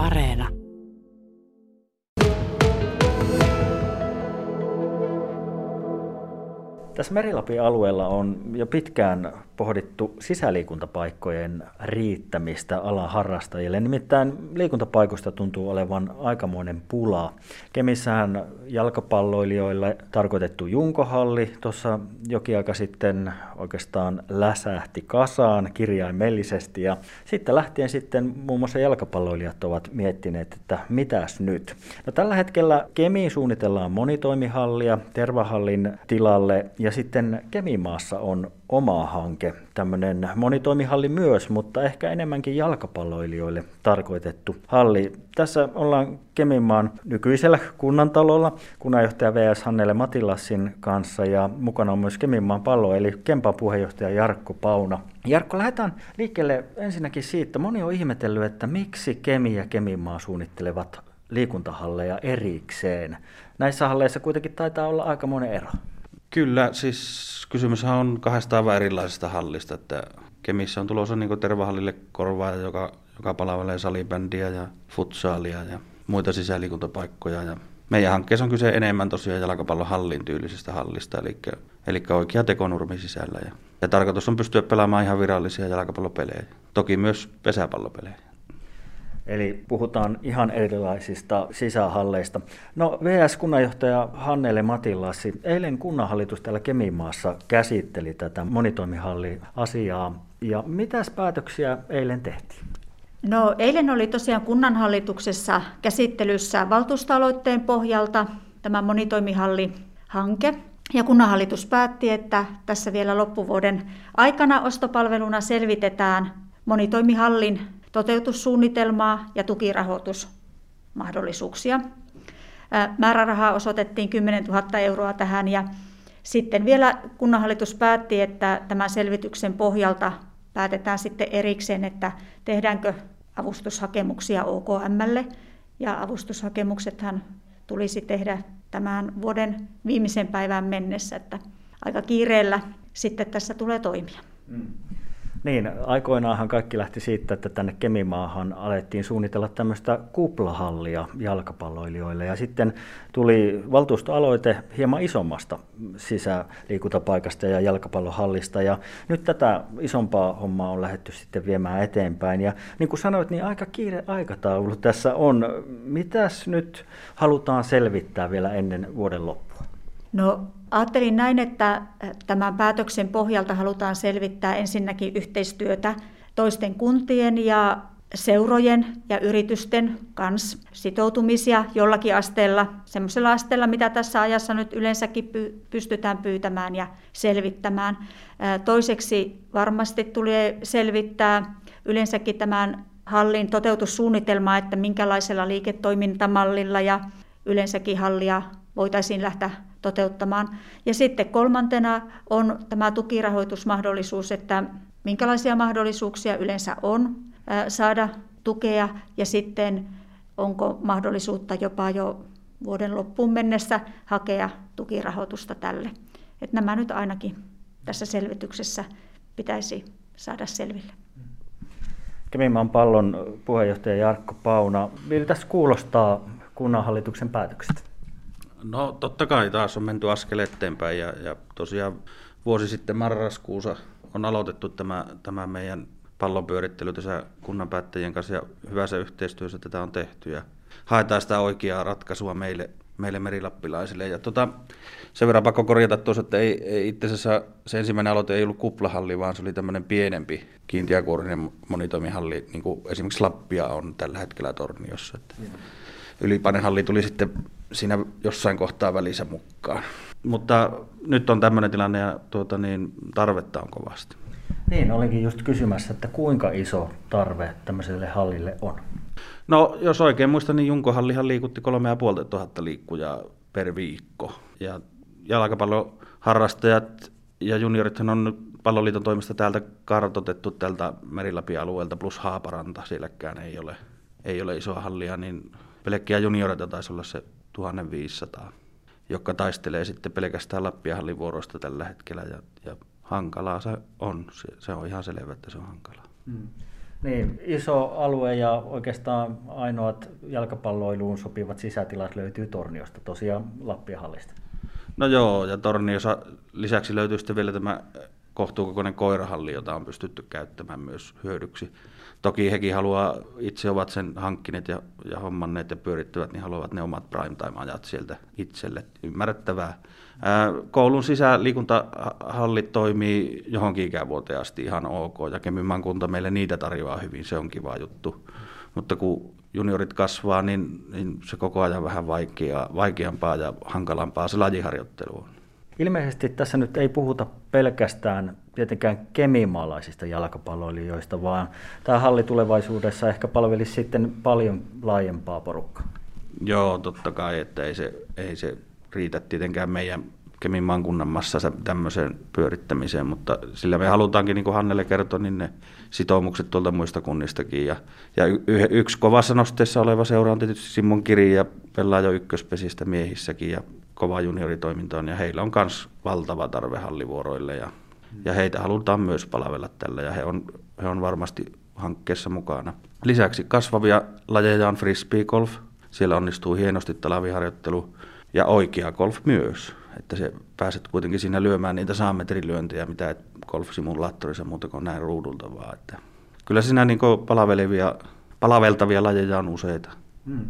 Areena. Tässä Merilapin alueella on jo pitkään pohdittu sisäliikuntapaikkojen riittämistä alan harrastajille. Nimittäin liikuntapaikoista tuntuu olevan aikamoinen pula. Kemissähän jalkapalloilijoille tarkoitettu Junkohalli tuossa jokin aika sitten oikeastaan läsähti kasaan kirjaimellisesti. Ja sitten lähtien sitten muun muassa jalkapalloilijat ovat miettineet, että mitäs nyt. No, tällä hetkellä Kemiin suunnitellaan monitoimihallia Tervahallin tilalle ja sitten Kemimaassa on oma hanke, tämmöinen monitoimihalli myös, mutta ehkä enemmänkin jalkapalloilijoille tarkoitettu halli. Tässä ollaan Keminmaan nykyisellä kunnantalolla kunnanjohtaja VS Hannele Matilassin kanssa ja mukana on myös Keminmaan pallo eli Kempan puheenjohtaja Jarkko Pauna. Jarkko, lähdetään liikkeelle ensinnäkin siitä. Moni on ihmetellyt, että miksi Kemi ja Keminmaa suunnittelevat liikuntahalleja erikseen. Näissä halleissa kuitenkin taitaa olla aika monen ero. Kyllä, siis kysymys on kahdesta aivan erilaisesta hallista. Että Kemissä on tulossa niin tervahallille korvaaja, joka, joka palvelee salibändiä ja futsaalia ja muita sisäliikuntapaikkoja. Ja meidän hankkeessa on kyse enemmän tosiaan jalkapallon hallin tyylisestä hallista, eli, eli oikea tekonurmi sisällä. Ja, ja tarkoitus on pystyä pelaamaan ihan virallisia jalkapallopelejä, toki myös pesäpallopelejä. Eli puhutaan ihan erilaisista sisähalleista. No VS-kunnanjohtaja Hannele Matillassi, eilen kunnanhallitus täällä Kemimaassa käsitteli tätä monitoimihalli-asiaa. Ja mitäs päätöksiä eilen tehtiin? No eilen oli tosiaan kunnanhallituksessa käsittelyssä valtuustoaloitteen pohjalta tämä monitoimihalli-hanke. Ja kunnanhallitus päätti, että tässä vielä loppuvuoden aikana ostopalveluna selvitetään monitoimihallin toteutussuunnitelmaa ja tukirahoitusmahdollisuuksia. Määrärahaa osoitettiin 10 000 euroa tähän ja sitten vielä kunnanhallitus päätti, että tämän selvityksen pohjalta päätetään sitten erikseen, että tehdäänkö avustushakemuksia OKMlle ja avustushakemuksethan tulisi tehdä tämän vuoden viimeisen päivään mennessä, että aika kiireellä sitten tässä tulee toimia. Mm. Niin, aikoinaanhan kaikki lähti siitä, että tänne Kemimaahan alettiin suunnitella tämmöistä kuplahallia jalkapalloilijoille. Ja sitten tuli valtuustoaloite hieman isommasta sisäliikuntapaikasta ja jalkapallohallista. Ja nyt tätä isompaa hommaa on lähdetty sitten viemään eteenpäin. Ja niin kuin sanoit, niin aika kiire aikataulu tässä on. Mitäs nyt halutaan selvittää vielä ennen vuoden loppua? No Ajattelin näin, että tämän päätöksen pohjalta halutaan selvittää ensinnäkin yhteistyötä toisten kuntien ja seurojen ja yritysten kanssa sitoutumisia jollakin asteella, semmoisella asteella, mitä tässä ajassa nyt yleensäkin pystytään pyytämään ja selvittämään. Toiseksi varmasti tulee selvittää yleensäkin tämän hallin toteutussuunnitelmaa, että minkälaisella liiketoimintamallilla ja yleensäkin hallia voitaisiin lähteä toteuttamaan. Ja sitten kolmantena on tämä tukirahoitusmahdollisuus, että minkälaisia mahdollisuuksia yleensä on saada tukea ja sitten onko mahdollisuutta jopa jo vuoden loppuun mennessä hakea tukirahoitusta tälle. Että nämä nyt ainakin tässä selvityksessä pitäisi saada selville. Kemimaan pallon puheenjohtaja Jarkko Pauna, miltä kuulostaa kunnanhallituksen päätökset? No totta kai taas on menty askel eteenpäin ja, ja tosiaan vuosi sitten marraskuussa on aloitettu tämä, tämä meidän pallonpyörittely tässä kunnan päättäjien kanssa ja hyvässä yhteistyössä tätä on tehty ja haetaan sitä oikeaa ratkaisua meille, meille merilappilaisille. Ja tota, sen verran pakko korjata tuossa, että ei, ei itse asiassa se ensimmäinen aloite ei ollut kuplahalli, vaan se oli tämmöinen pienempi kiintiäkuorinen monitoimihalli, niin kuin esimerkiksi Lappia on tällä hetkellä Torniossa. Että. Ylipainehalli tuli sitten siinä jossain kohtaa välissä mukaan. Mutta nyt on tämmöinen tilanne ja tuota, niin, tarvetta on kovasti. Niin, olinkin just kysymässä, että kuinka iso tarve tämmöiselle hallille on? No, jos oikein muistan, niin Junkohallihan liikutti 3500 liikkujaa per viikko. Ja jalkapalloharrastajat ja juniorit on palloliiton toimesta täältä kartotettu tältä Merilapin-alueelta plus Haaparanta, sielläkään ei ole, ei ole isoa hallia, niin pelkkiä junioreita taisi olla se 1500, joka taistelee sitten pelkästään Lappiahallin vuorosta tällä hetkellä ja, ja hankalaa se on. Se, se on ihan selvä, että se on hankalaa. Mm. Niin, iso alue ja oikeastaan ainoat jalkapalloiluun sopivat sisätilat löytyy Torniosta, tosiaan Lappien hallista. No joo, ja Torniossa lisäksi löytyy sitten vielä tämä kohtuukokoinen koirahalli, jota on pystytty käyttämään myös hyödyksi. Toki hekin haluaa, itse ovat sen hankkineet ja, ja hommanneet ja pyörittävät, niin haluavat ne omat primetime-ajat sieltä itselle. Ymmärrettävää. Ää, koulun sisäliikuntahalli toimii johonkin ikävuoteen asti ihan ok, ja Kemimman kunta meille niitä tarjoaa hyvin, se on kiva juttu. Mutta kun juniorit kasvaa, niin, niin se koko ajan vähän vaikea, vaikeampaa ja hankalampaa se lajiharjoittelu on. Ilmeisesti tässä nyt ei puhuta pelkästään tietenkään kemimaalaisista jalkapalloilijoista, vaan tämä halli tulevaisuudessa ehkä palvelisi sitten paljon laajempaa porukkaa. Joo, totta kai, että ei se, ei se riitä tietenkään meidän Kemin maankunnan massassa tämmöiseen pyörittämiseen, mutta sillä me halutaankin, niin kuin Hannelle kertoi, niin ne sitoumukset tuolta muista kunnistakin. Ja, ja y- yksi kovassa nosteessa oleva seura on tietysti Simon Kiri ja pelaa jo ykköspesistä miehissäkin ja kova junioritoiminta on, ja heillä on myös valtava tarve hallivuoroille, ja, ja heitä halutaan myös palvella tällä, ja he on, he on varmasti hankkeessa mukana. Lisäksi kasvavia lajeja on frisbee golf, siellä onnistuu hienosti talaviharjoittelu, ja oikea golf myös, että se pääset kuitenkin siinä lyömään niitä saametrilyöntejä, mitä et golfsimulaattorissa muuta kuin näin ruudulta vaan. Että kyllä siinä niin palavelevia, palaveltavia lajeja on useita. Hmm.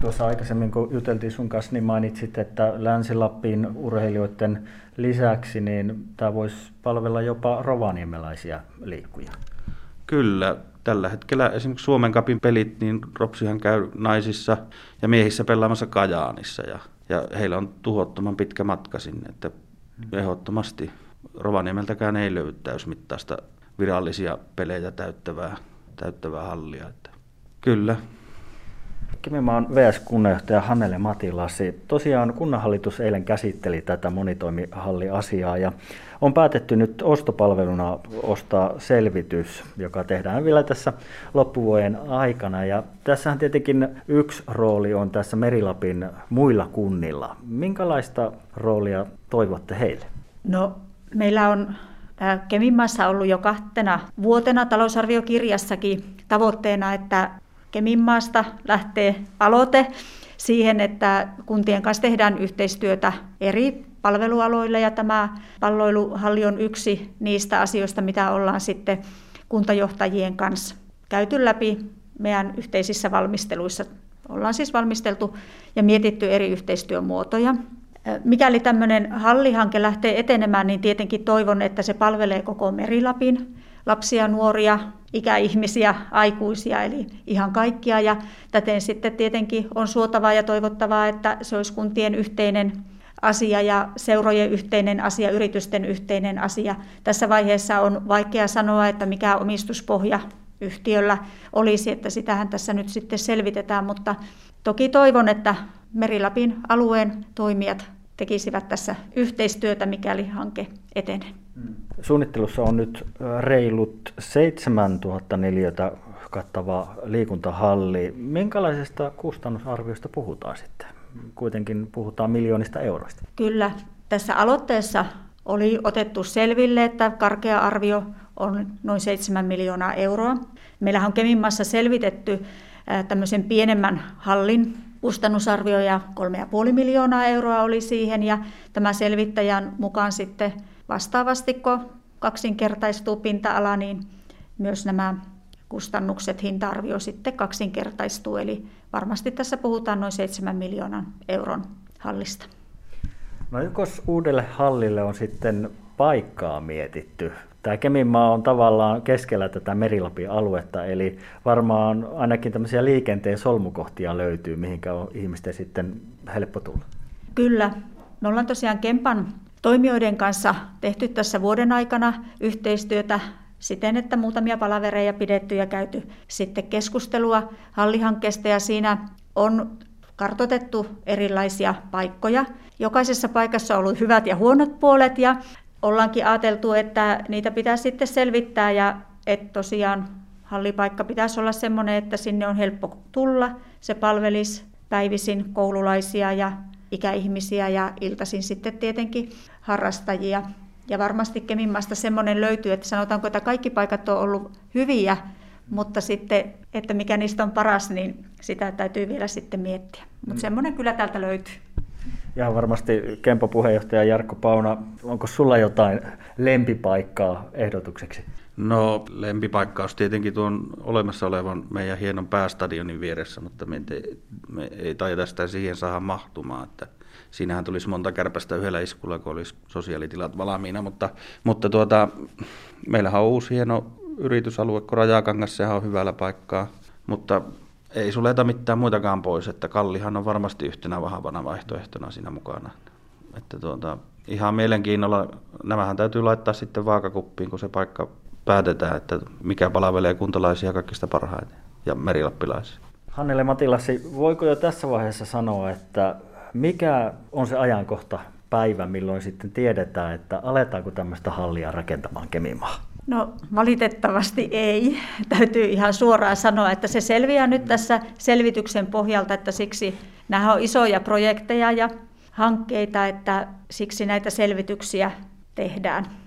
Tuossa aikaisemmin, kun juteltiin sun kanssa, niin mainitsit, että Länsi-Lapin urheilijoiden lisäksi niin tämä voisi palvella jopa rovaniemeläisiä liikkuja. Kyllä. Tällä hetkellä esimerkiksi Suomen kapin pelit, niin Ropsihan käy naisissa ja miehissä pelaamassa Kajaanissa. Ja, ja heillä on tuhottoman pitkä matka sinne, että ehdottomasti Rovaniemeltäkään ei löydy täysmittaista virallisia pelejä täyttävää, täyttävää hallia. Että kyllä, Kemimaan VS-kunnanjohtaja Hannele Matilasi. Tosiaan kunnanhallitus eilen käsitteli tätä monitoimihalliasiaa ja on päätetty nyt ostopalveluna ostaa selvitys, joka tehdään vielä tässä loppuvuoden aikana. Ja tässähän tietenkin yksi rooli on tässä Merilapin muilla kunnilla. Minkälaista roolia toivotte heille? No, meillä on Keminmaassa ollut jo kahtena vuotena talousarviokirjassakin tavoitteena, että Keminmaasta lähtee aloite siihen, että kuntien kanssa tehdään yhteistyötä eri palvelualoilla ja tämä palloiluhalli on yksi niistä asioista, mitä ollaan sitten kuntajohtajien kanssa käyty läpi meidän yhteisissä valmisteluissa. Ollaan siis valmisteltu ja mietitty eri yhteistyömuotoja. Mikäli tämmöinen hallihanke lähtee etenemään, niin tietenkin toivon, että se palvelee koko Merilapin lapsia, nuoria, ikäihmisiä, aikuisia, eli ihan kaikkia. Ja täten sitten tietenkin on suotavaa ja toivottavaa, että se olisi kuntien yhteinen asia ja seurojen yhteinen asia, yritysten yhteinen asia. Tässä vaiheessa on vaikea sanoa, että mikä omistuspohja yhtiöllä olisi, että sitähän tässä nyt sitten selvitetään, mutta toki toivon, että Merilapin alueen toimijat tekisivät tässä yhteistyötä, mikäli hanke etenee. Suunnittelussa on nyt reilut 7000 neliötä kattava liikuntahalli. Minkälaisesta kustannusarviosta puhutaan sitten? Kuitenkin puhutaan miljoonista euroista. Kyllä. Tässä aloitteessa oli otettu selville, että karkea arvio on noin 7 miljoonaa euroa. Meillähän on Keminmassa selvitetty tämmöisen pienemmän hallin kustannusarvio ja 3,5 miljoonaa euroa oli siihen ja tämä selvittäjän mukaan sitten vastaavasti, kun kaksinkertaistuu pinta-ala, niin myös nämä kustannukset, hinta-arvio sitten kaksinkertaistuu. Eli varmasti tässä puhutaan noin 7 miljoonan euron hallista. No jos uudelle hallille on sitten paikkaa mietitty? Tämä Keminmaa on tavallaan keskellä tätä Merilapin aluetta, eli varmaan ainakin tämmöisiä liikenteen solmukohtia löytyy, mihinkä on ihmisten sitten helppo tulla. Kyllä. Me ollaan tosiaan Kempan toimijoiden kanssa tehty tässä vuoden aikana yhteistyötä siten, että muutamia palavereja pidetty ja käyty sitten keskustelua hallihankkeesta ja siinä on kartotettu erilaisia paikkoja. Jokaisessa paikassa on ollut hyvät ja huonot puolet ja ollaankin ajateltu, että niitä pitää sitten selvittää ja että tosiaan hallipaikka pitäisi olla sellainen, että sinne on helppo tulla. Se palvelisi päivisin koululaisia ja ikäihmisiä ja iltaisin sitten tietenkin harrastajia. Ja varmasti Kemimmasta semmoinen löytyy, että sanotaanko, että kaikki paikat on ollut hyviä, mutta sitten, että mikä niistä on paras, niin sitä täytyy vielä sitten miettiä. Mutta mm. semmoinen kyllä täältä löytyy. Ja varmasti Kempo puheenjohtaja Jarkko Pauna, onko sulla jotain lempipaikkaa ehdotukseksi? No lempipaikka olisi tietenkin tuon olemassa olevan meidän hienon päästadionin vieressä, mutta me ei, me ei taida sitä siihen saada mahtumaan. Että siinähän tulisi monta kärpästä yhdellä iskulla, kun olisi sosiaalitilat valmiina, mutta, mutta tuota, meillähän on uusi hieno yritysalue, kun Rajakangas, sehän on hyvällä paikkaa, mutta ei suleta mitään muitakaan pois, että Kallihan on varmasti yhtenä vahvana vaihtoehtona siinä mukana. Että tuota, ihan mielenkiinnolla, nämähän täytyy laittaa sitten vaakakuppiin, kun se paikka päätetään, että mikä palvelee kuntalaisia kaikista parhaiten ja merilappilaisia. Hannele Matilassi, voiko jo tässä vaiheessa sanoa, että mikä on se ajankohta päivä, milloin sitten tiedetään, että aletaanko tämmöistä hallia rakentamaan Kemimaa? No valitettavasti ei. Täytyy ihan suoraan sanoa, että se selviää nyt tässä selvityksen pohjalta, että siksi nämä on isoja projekteja ja hankkeita, että siksi näitä selvityksiä tehdään.